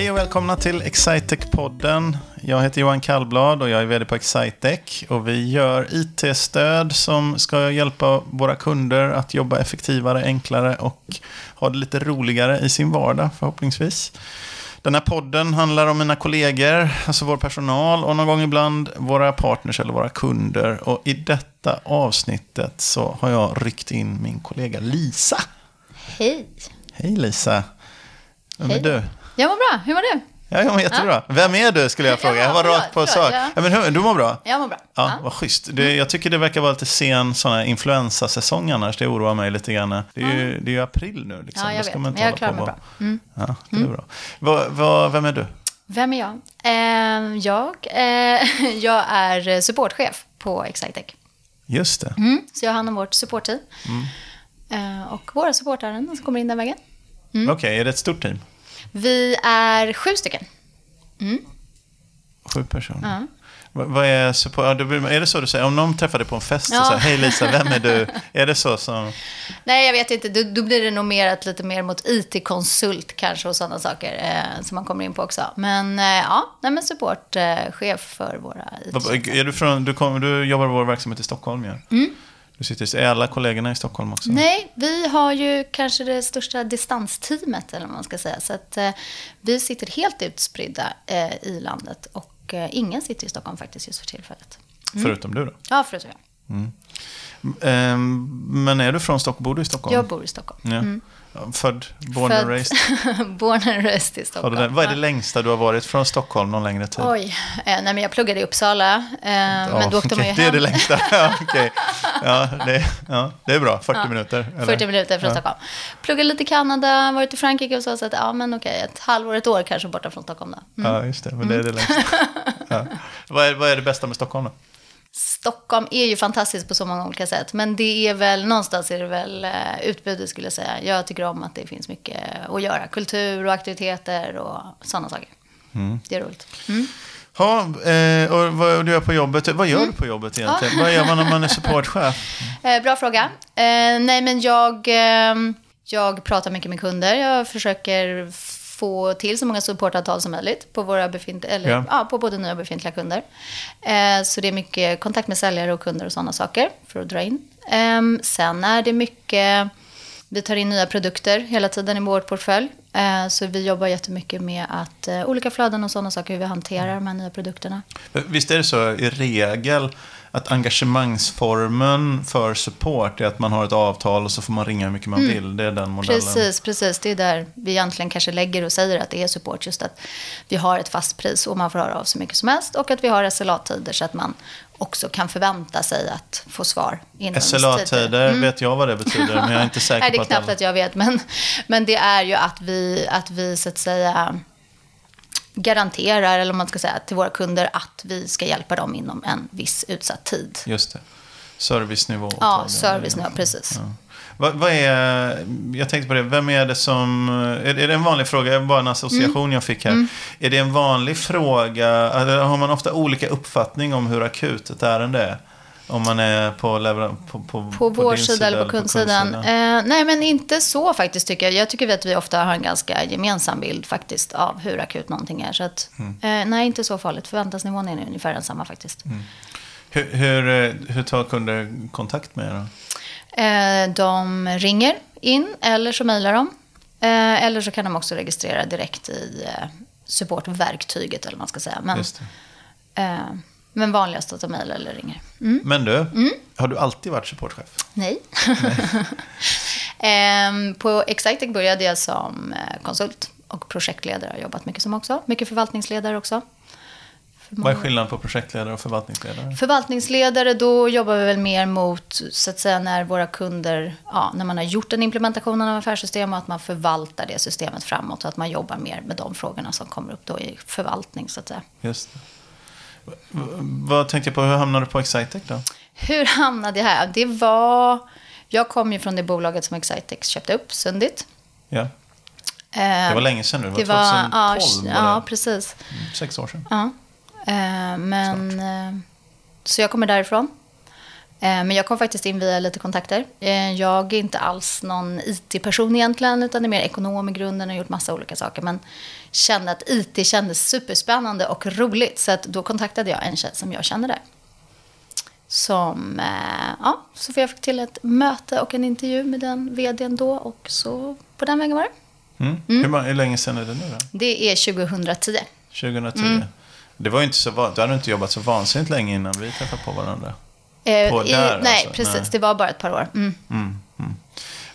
Hej och välkomna till Excitec-podden. Jag heter Johan Kallblad och jag är vd på Excitec. Och vi gör IT-stöd som ska hjälpa våra kunder att jobba effektivare, enklare och ha det lite roligare i sin vardag förhoppningsvis. Den här podden handlar om mina kollegor, alltså vår personal och någon gång ibland våra partners eller våra kunder. Och i detta avsnittet så har jag ryckt in min kollega Lisa. Hej. Hej Lisa. Vem är Hej. du? Jag mår bra. Hur mår du? Ja, jag mår jättebra. Vem är du skulle jag fråga. Ja, Jag var rakt på sak. ja. Ja, men hur, du mår bra? Jag mår bra. Ja, vad schysst. Det, jag tycker det verkar vara lite sen sån här influensasäsong annars. Det oroar mig lite grann. Det är ju, det är ju april nu. Liksom. Ja, jag vet. Men jag klarar mig bra. Mm. Ja, det är bra. Vad, vad, vem är du? Vem är jag? Eh, jag, eh, jag är supportchef på Excitec. Just det. Mm. Så jag har hand om vårt supportteam. Mm. Eh, och våra supportärenden som kommer in den vägen. Okej, är det ett stort team? Vi är sju stycken. Sju personer. Ja. Vad, är support? Ja, är det så du säger? Om någon träffar dig på en fest och Ja. säger Hej Lisa, vem är du? Är det så som... Nej, jag vet inte. Då, då blir det nog mer ett, lite mer mot IT-konsult kanske och sådana saker eh, som man kommer in på också. Men eh, ja, nej, men supportchef eh, för våra IT Är du, från, du, kom, du jobbar i vår verksamhet i Stockholm, ja? Du sitter, är alla kollegorna i Stockholm också? Nej, vi har ju kanske det största distansteamet, eller vad man ska säga. Så att eh, vi sitter helt utspridda eh, i landet och eh, ingen sitter i Stockholm faktiskt just för tillfället. Förutom du då? Ja, förutom jag. Ehm, men är du från Stockholm? Bor du i Stockholm? Jag bor i Stockholm. Ja. Ja, Född, born Född- and raised? Born and raised i Stockholm. det, vad är det längsta du har varit från Stockholm någon längre tid? Oj, eh, nej men jag pluggade i Uppsala, eh, men då åkte man ju okej, Det är hem. det längsta. ja, okej. ja, det, ja, det är bra. 40 Ja, minuter. eller? 40 minuter från Ja. Stockholm. Pluggade lite i Kanada, varit i Frankrike och så, så att ja men okej, ett halvår, ett år kanske borta från Stockholm då. Mm. Ja, just det. Men det är det längsta. Ja. Vad, är, vad är det bästa med Stockholm då? Stockholm är ju fantastiskt på så många olika sätt. Men det är väl, någonstans är det väl eh, utbudet skulle jag säga. Jag tycker om att det finns mycket att göra. Kultur och aktiviteter och sådana saker. Det är roligt. Mm. Ja, eh, och vad du gör på jobbet? Vad gör du på jobbet egentligen? Vad gör man om man är supportchef? Eh, bra fråga. Nej men jag, jag pratar mycket med kunder. Jag försöker få till så många supportavtal som möjligt på, våra befint- eller, Ja. ja. på både nya och befintliga kunder. Eh, så det är mycket kontakt med säljare och kunder och sådana saker för att dra in. Eh, sen är det mycket, vi tar in nya produkter hela tiden i vår portfölj. Eh, så vi jobbar jättemycket med att eh, olika flöden och sådana saker, hur vi hanterar de här nya produkterna. Visst är det så i regel att engagemangsformen för support är att man har ett avtal och så får man ringa hur mycket man vill. Det är den modellen. Precis, precis. Det är där vi egentligen kanske lägger och säger att det är support. Just att vi har ett fast pris och man får höra av så mycket som helst. Och att vi har SLA-tider så att man också kan förvänta sig att få svar. SLA-tider vet jag vad det betyder, men jag är inte säker Mm. Nej, det på är att knappt att jag vet. Men, men det är ju att vi, att vi så att säga garanterar, eller man ska säga, till våra kunder att vi ska hjälpa dem inom en viss utsatt tid. Just det. Servicenivå. Ja, servicenivå, precis. Ja. Vad, vad är, jag tänkte på det, vem är det som, är, är det en vanlig fråga, det är bara en association Mm. jag fick här. Är det en vanlig fråga, eller har man ofta olika uppfattning om hur akut ett ärende är? Om man är på, lever, på, på, På, vår din sida eller på kundsidan? Eh, nej, men inte så faktiskt tycker jag. Jag tycker att vi ofta har en ganska gemensam bild faktiskt av hur akut någonting är. Så att, Mm. eh, nej, inte så farligt. Förväntansnivån är ungefär densamma faktiskt. Hur, hur, eh, hur tar kunder kontakt med er då? Eh, de ringer in eller så mejlar de. Eh, eller så kan de också registrera direkt i eh, supportverktyget eller vad man ska säga. Men, men vanligast att de mejlar eller ringer. Mm. Men du, har du alltid varit supportchef? Nej. Ehm, på Excitec började jag som eh, konsult och projektledare. Jag har jobbat mycket som också. Mycket förvaltningsledare också. För Vad är skillnaden på projektledare och förvaltningsledare? Förvaltningsledare, då jobbar vi väl mer mot, så att säga, när våra kunder, ja, när man har gjort en implementation av affärssystem och att man förvaltar det systemet framåt och att man jobbar mer med de frågorna som kommer upp då i förvaltning, så att säga. Just det. Vad tänkte jag på, hur hamnade du på Excitec då? Hur hamnade jag här? Det var, jag kom ju från det bolaget som Excitex köpte upp, Sundit. Ja. Eh, Det var länge sedan nu, det var det var, 2012 ja, var ja, det. precis. Mm, Sex år sedan. Ja. Eh, men, eh, så jag kommer därifrån. Eh, Men jag kom faktiskt in via lite kontakter. Eh, Jag är inte alls någon IT-person egentligen, utan är mer ekonom i grunden och gjort massa olika saker. Men kände att IT kändes superspännande och roligt, så att då kontaktade jag en tjej som jag känner där. Som, eh, ja, så jag fick till ett möte och en intervju med den vdn då och så på den vägen var det. Mm. Hur, ma- hur länge sedan är det nu då? Det är 2010. 2010? Mm. Det var ju inte så Du hade inte jobbat så vansinnigt länge innan vi träffade på varandra. Eh, På i, där, nej, alltså? precis. Nej. Det var bara ett par år. Mm. Mm, mm.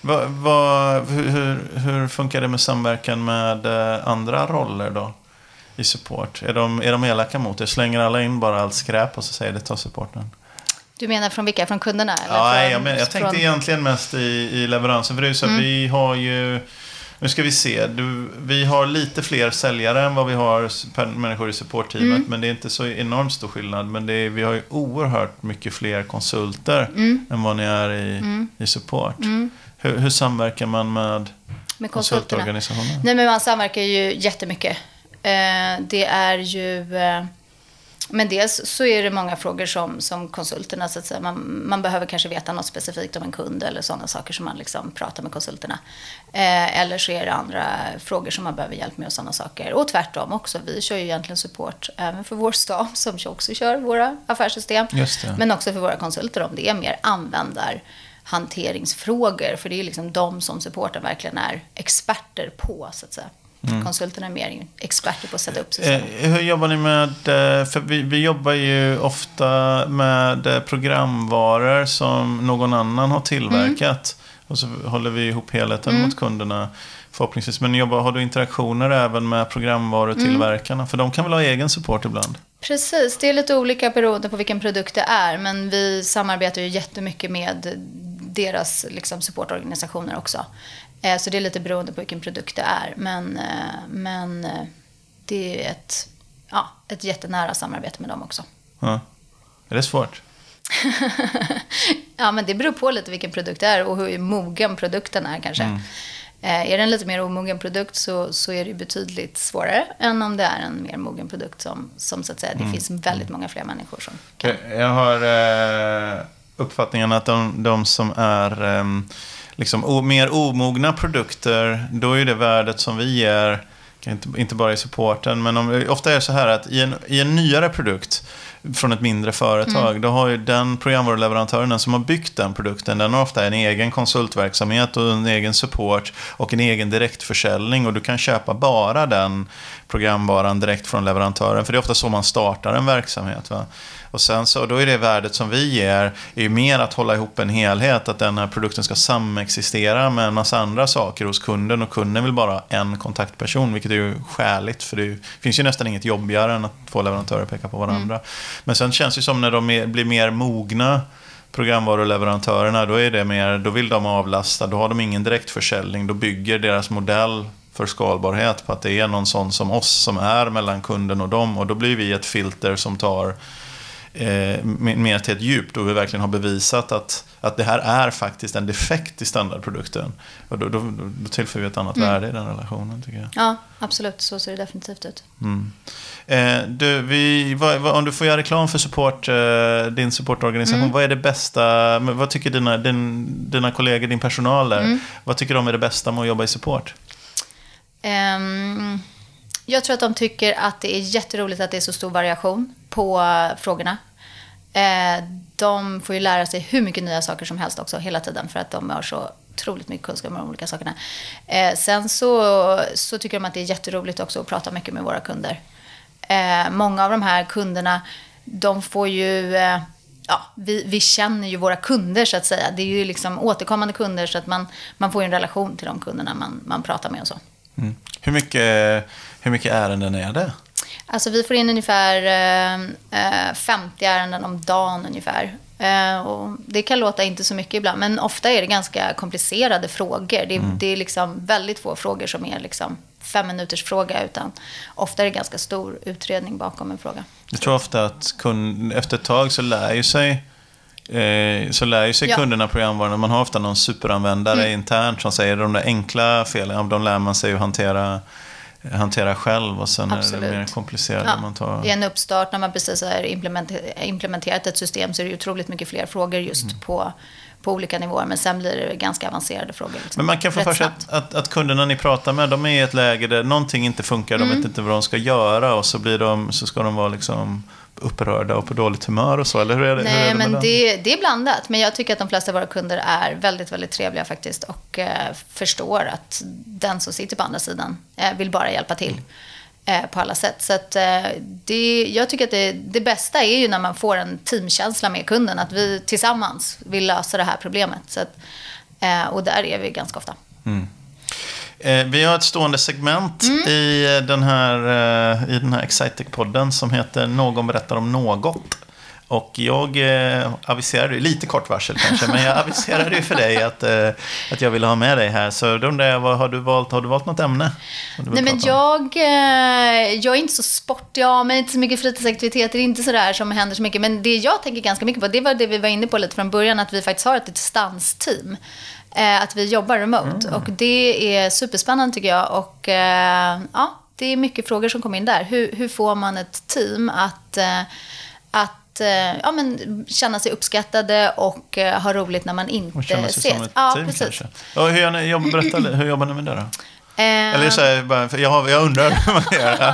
Va, va, hur, hur, funkar det med samverkan med eh, andra roller då? I support? Är de, är de elaka mot er? Slänger alla in bara allt skräp och så säger det ta supporten? Du menar från vilka? Från kunderna? Eller Ja, från, nej, jag, men, jag tänkte från... egentligen mest i, i leveransen. För det är ju så att vi har ju... Nu ska vi se. Du, vi har lite fler säljare än vad vi har människor i supportteamet. Men det är inte så enormt stor skillnad. Men det är, vi har ju oerhört mycket fler konsulter än vad ni är i, i support. Hur, hur samverkar man med Med konsulterna. konsultorganisationen? Nej, men man samverkar ju jättemycket. Eh, det är ju... Eh, men dels så är det många frågor som, som konsulterna, så att säga, man, man behöver kanske veta något specifikt om en kund eller sådana saker som man liksom pratar med konsulterna. Eh, eller så är det andra frågor som man behöver hjälp med och sådana saker. Och tvärtom också, vi kör ju egentligen support även för vår stab som också kör våra affärssystem. Men också för våra konsulter om det är mer användarhanteringsfrågor. För det är liksom de som supporten verkligen är experter på, så att säga. Konsulterna är mer experter på att sätta upp system. Eh, hur jobbar ni med, eh, för vi, vi jobbar ju ofta med eh, programvaror som någon annan har tillverkat. Och så håller vi ihop helheten mot kunderna förhoppningsvis. Men jobbar, har du interaktioner även med programvarutillverkarna? För de kan väl ha egen support ibland? Precis, det är lite olika beroende på vilken produkt det är. Men vi samarbetar ju jättemycket med deras liksom, supportorganisationer också. Eh, Så det är lite beroende på vilken produkt det är. Men, eh, men eh, det är ett, ja, ett jättenära samarbete med dem också. Ja. Är det svårt? Ja, men det beror på lite vilken produkt det är och hur mogen produkten är kanske. Eh, Är det en lite mer omogen produkt så, så är det betydligt svårare än om det är en mer mogen produkt som, som så att säga, det finns väldigt många fler människor som kan. Jag, jag har eh, uppfattningen att de, de som är ehm, liksom, o, mer omogna produkter, då är det värdet som vi ger, inte, inte bara i supporten, men om, ofta är det så här att i en, i en nyare produkt från ett mindre företag, då har ju den programvaruleverantören, den som har byggt den produkten, den har ofta en egen konsultverksamhet och en egen support och en egen direktförsäljning och du kan köpa bara den programvaran direkt från leverantören, för det är ofta så man startar en verksamhet. Va? Och sen så, då är det värdet som vi ger, är ju mer att hålla ihop en helhet, att den här produkten ska samexistera med en massa andra saker hos kunden och kunden vill bara ha en kontaktperson, vilket är ju skäligt, för det finns ju nästan inget jobbigare än att två leverantörer pekar på varandra. Men sen känns det som när de blir mer mogna, programvaruleverantörerna, då, är det mer, då vill de avlasta, då har de ingen direktförsäljning, då bygger deras modell för skalbarhet på att det är någon sån som oss som är mellan kunden och dem och då blir vi ett filter som tar eh, mer till ett djup då vi verkligen har bevisat att, att det här är faktiskt en defekt i standardprodukten. Och då, då, då, tillför vi ett annat värde i den relationen tycker jag. Ja, absolut. Så ser det definitivt ut. Mm. Eh, du, vi, vad, vad, om du får göra reklam för support, eh, din supportorganisation, vad är det bästa, vad tycker dina, din, dina kollegor, din personal där, vad tycker de är det bästa med att jobba i support? Ehm, jag tror att de tycker att det är jätteroligt att det är så stor variation på frågorna. Eh, de får ju lära sig hur mycket nya saker som helst också hela tiden för att de har så otroligt mycket kunskap om de olika sakerna. Eh, sen så, så tycker de att det är jätteroligt också att prata mycket med våra kunder. Eh, många av de här kunderna, de får ju... Ja, vi, vi känner ju våra kunder så att säga. Det är ju liksom återkommande kunder så att man, man får ju en relation till de kunderna man, man pratar med och så. Mm. Hur, mycket, hur mycket ärenden är det? Alltså vi får in ungefär eh, eh, 50 ärenden om dagen ungefär. Eh, och det kan låta inte så mycket ibland, men ofta är det ganska komplicerade frågor. Det, det är liksom väldigt få frågor som är liksom fem minuters fråga, utan ofta är det ganska stor utredning bakom en fråga. Jag tror ofta att kund, efter ett tag så lär ju sig Eh, så lär ju sig Ja. kunderna programvaran. Man har ofta någon superanvändare internt som säger de där enkla felen, de lär man sig att hantera hantera själv och sen Absolut. är det mer komplicerat Ja, man tar... I en uppstart, när man precis har implementer- implementerat ett system, så är det otroligt mycket fler frågor just Mm. på, på olika nivåer. Men sen blir det ganska avancerade frågor. Liksom. Men man kan få för sig att, att, att kunderna ni pratar med, de är i ett läge där någonting inte funkar, Mm. de vet inte vad de ska göra och så, blir de, så ska de vara liksom upprörda och på dåligt humör och så, eller hur är det? hur är Nej, det men det, det är blandat. Men jag tycker att de flesta av våra kunder är väldigt, väldigt trevliga faktiskt. Och eh, förstår att den som sitter på andra sidan eh, vill bara hjälpa till. Eh, på alla sätt. Så att, eh, det, jag tycker att det, det bästa är ju när man får en teamkänsla med kunden. Att vi tillsammans vill lösa det här problemet. Så att, eh, och där är vi ganska ofta. Eh, vi har ett stående segment Mm. i den här, eh, i den här Excitec-podden som heter Någon berättar om något. Och jag eh, aviserade, lite kort varsel kanske, men jag aviserade ju för dig att, eh, att jag ville ha med dig här. Så då undrar jag, vad har du valt? Har du valt något ämne? Nej, men jag, eh, jag är inte så sportig av mig, inte så mycket fritidsaktiviteter, inte så där som händer så mycket. Men det jag tänker ganska mycket på, det var det vi var inne på lite från början, att vi faktiskt har ett distansteam. Eh, att vi jobbar remote. Mm. Och det är superspännande tycker jag. Och eh, ja, det är mycket frågor som kommer in där. Hur, hur får man ett team att, eh, att eh, ja, men, känna sig uppskattade och eh, ha roligt när man inte Och känna sig ses? som ett ja, team precis. kanske. Och hur, ni, jobb, berätta, hur jobbar ni med det då? Eh, Eller så här, jag, har, jag undrar hur man gör.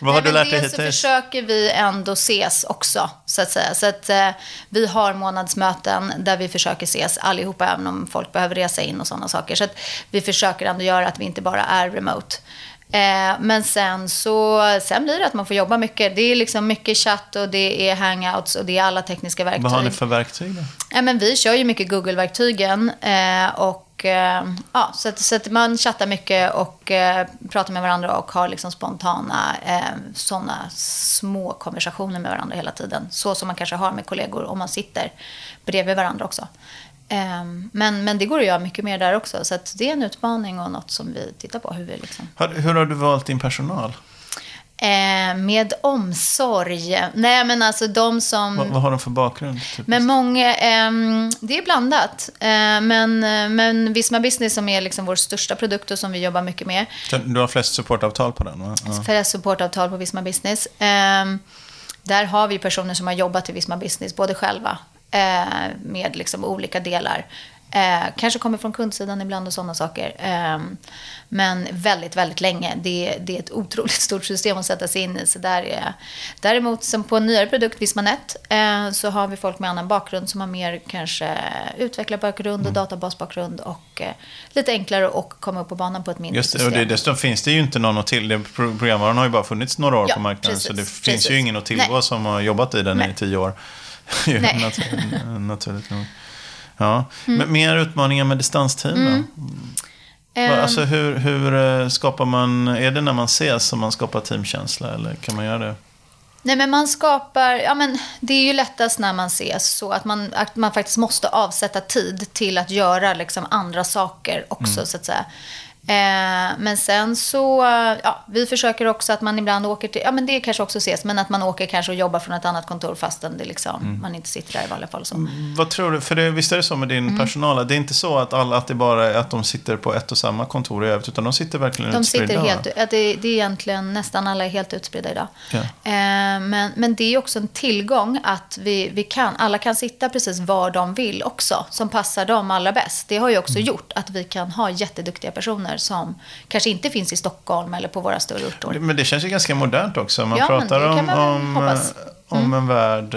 Vad har Nej, du lärt dig dels så hittills? försöker vi ändå ses också, så att säga. Så att eh, vi har månadsmöten där vi försöker ses allihopa, även om folk behöver resa in och sådana saker. Så att vi försöker ändå göra att vi inte bara är remote. Eh, men sen så sen blir det att man får jobba mycket. Det är liksom mycket chatt och det är hangouts och det är alla tekniska verktyg. Vad har ni för verktyg då? Ja, men vi kör ju mycket Google-verktygen. Eh, och, eh, ja, så, att, så att man chattar mycket och eh, pratar med varandra och har liksom spontana eh, sådana små konversationer med varandra hela tiden. Så som man kanske har med kollegor om man sitter bredvid varandra också. Eh, men, men det går att göra mycket mer där också. Så att det är en utmaning och något som vi tittar på. Hur, vi liksom, hur, hur har du valt din personal? Eh, med omsorg. Nej, men alltså de som... Vad, vad har de för bakgrund? Typ? Men många, ehm, det är blandat. Eh, men, men Visma Business som är liksom vår största produkt och som vi jobbar mycket med. Du har flest supportavtal på den va? Ja. För supportavtal på Visma Business. Ehm, där har vi personer som har jobbat i Visma Business, både själva eh, med liksom olika delar. Eh, kanske kommer från kundsidan ibland och sådana saker. Ehm, men väldigt, väldigt länge. Det, det är ett otroligt stort system att sätta sig in i. Så där är, däremot som på en nyare produkt, Vismanet, eh, så har vi folk med annan bakgrund som har mer kanske utvecklarbakgrund och databasbakgrund och eh, lite enklare att komma upp på banan på ett mindre Just det, system. och det, dessutom finns det ju inte någon att till. Programvaran har ju bara funnits några år Ja, på marknaden. precis, så det finns precis. ju ingen att tillgå Nej. som har jobbat i den Nej. i tio år. Mm. Naturligt nog. Ja. Men mer utmaningar med distansteam? Va- Ehm, Alltså hur, hur eh, skapar man, är det när man ses som man skapar teamkänsla eller kan man göra det? Nej, men man skapar... Ja, men det är ju lättast när man ses så att man, att man faktiskt måste avsätta tid till att göra liksom andra saker också, så att säga. Eh, men sen så, ja, vi försöker också att man ibland åker till, ja men det kanske också ses, men att man åker kanske och jobbar från ett annat kontor fastän det liksom, man inte sitter där i vanliga fall. Så. Vad tror du? För det, visst är det så med din Mm. personal? att Det är inte så att, alla, att det bara att de sitter på ett och samma kontor i övrigt, utan de sitter verkligen De utspridda? sitter helt, ja, det, det är egentligen nästan alla är helt utspridda idag. Ja. Eh, men, men det är också en tillgång att vi, vi kan, alla kan sitta precis var de vill också, som passar dem allra bäst. Det har ju också Mm. gjort att vi kan ha jätteduktiga personer som kanske inte finns i Stockholm eller på våra större orter. Men det känns ju ganska modernt också. Man Ja, pratar om, man väl om. Mm. om en värld...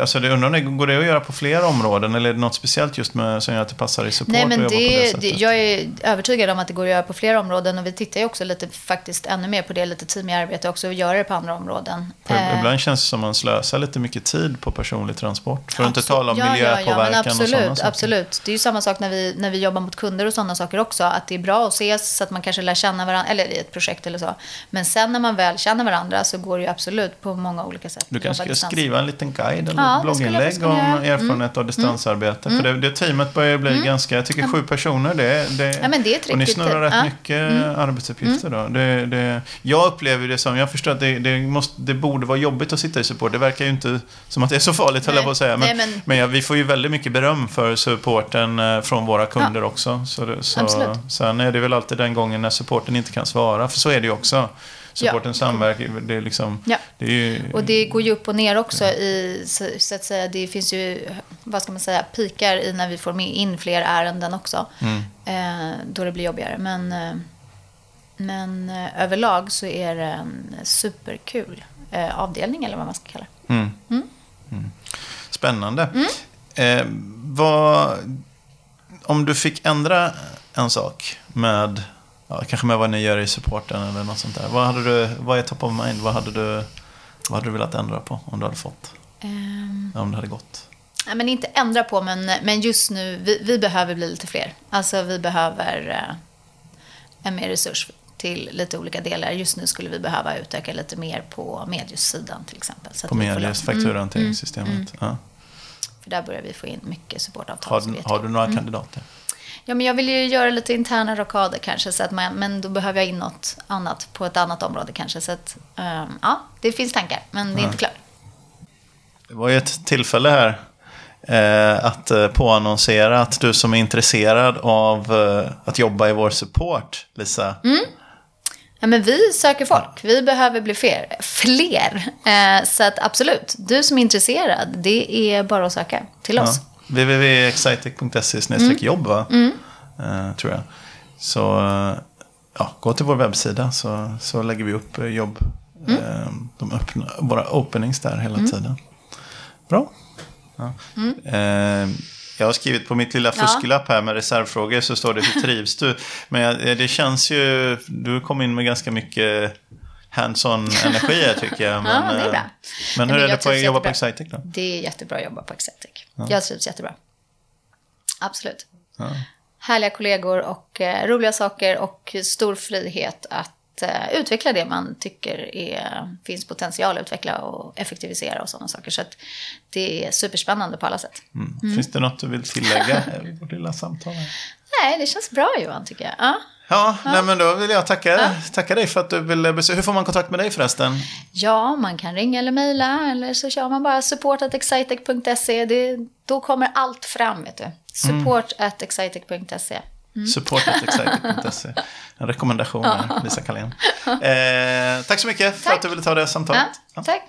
Alltså det undrar om går det att göra på fler områden eller är det något speciellt just med, som gör att det passar i support Nej, men på det det, det, jag är övertygad om att det går att göra på flera områden och vi tittar ju också lite faktiskt ännu mer på det, lite i arbete också och göra det på andra områden. För Eh, Ibland känns det som man slösar lite mycket tid på personlig transport. För att inte Absolut. tala om Ja, ja, miljöpåverkan ja, men och sådana absolut, saker. absolut. Det är ju samma sak när vi, när vi jobbar mot kunder och sådana saker också. Att det är bra att ses så att man kanske lär känna varandra, eller i ett projekt eller så. Men sen när man väl känner varandra så går det ju absolut på många olika sätt. Du kanske ska skriva en liten guide eller Ja, skulle blogginlägg faktiskt kunna om. Mm. erfarenhet av distansarbete. För det, det teamet börjar bli ganska, jag tycker sju personer, det, det, Ja, men det är ett och ni snurrar team. rätt Ja. Mm. mycket arbetsuppgifter då. Det, det, jag upplever det som, jag förstår att det, det, måste, det borde vara jobbigt att sitta i support. Det verkar ju inte som att det är så farligt, höll jag på att säga. Men, Nej, men- men ja, vi får ju väldigt mycket beröm för supporten eh, från våra kunder också. Så så, Absolut. sen är det väl alltid den gången när supporten inte kan svara, för så är det ju också. Supporten samverkar, det är liksom... Ja. Det är ju, Och det går ju upp och ner också i, så, så att säga, det finns ju, vad ska man säga, pikar i när vi får in fler ärenden också. Mm. Eh, då det blir jobbigare. Men, eh, men eh, överlag så är det en superkul eh, avdelning eller vad man ska kalla det. Mm. Mm. Spännande. Eh, vad, om du fick ändra en sak med, ja, kanske med vad ni gör i supporten eller något sånt där. Vad, hade du, vad är top of mind? Vad hade, du, vad hade du velat ändra på om du hade fått? Ehm, Om det hade gått? Nej, men inte ändra på, men, men just nu, vi, vi behöver bli lite fler. Alltså vi behöver eh, en mer resurs till lite olika delar. Just nu skulle vi behöva utöka lite mer på mediussidan till exempel. På vi får Medias lösa- fakturahanteringssystemet? Ja. För där börjar vi få in mycket supportavtal. Har, har du några kandidater? Ja, men jag vill ju göra lite interna rockader kanske, så att man, men då behöver jag in något annat på ett annat område kanske. Så att, ehm, ja, det finns tankar, men det är inte klart. Det var ju ett tillfälle här eh, att eh, påannonsera att du som är intresserad av eh, att jobba i vår support, Lisa. Ja, men vi söker folk. Vi behöver bli fler. fler. Eh, så att absolut, du som är intresserad, det är bara att söka till oss. Ja. www.excitec.se jobb va? Eh, tror jag. Så eh, ja, gå till vår webbsida så, så lägger vi upp eh, jobb. Eh, de öppna, våra openings där hela tiden. Bra. Ja. Eh, jag har skrivit på mitt lilla Ja. fusklapp här med reservfrågor så står det hur trivs du? Men det känns ju, du kom in med ganska mycket hands-on energi här tycker jag. Men, det är bra. eh, Men hur men är det på att jobba på. Excitec då? Det är jättebra att jobba på Excitec. Jag trivs jättebra. Absolut. Ja. Härliga kollegor och eh, roliga saker och stor frihet att eh, utveckla det man tycker är, finns potential att utveckla och effektivisera och sådana saker. Så att det är superspännande på alla sätt. Mm. Finns det något du vill tillägga i vårt lilla samtal? Här? Nej, det känns bra Johan tycker jag. Ja. Ja, Nej, men då vill jag tacka, tacka dig för att du ville besöka. Hur får man kontakt med dig förresten? Ja, man kan ringa eller mejla eller så kör man bara support.excitec.se. Det, då kommer allt fram, vet du. Support.excitec.se. Support.excitec.se. En rekommendation här, Lisa Kalén. Eh, tack så mycket för Tack. att du ville ta det samtalet. Ja, tack.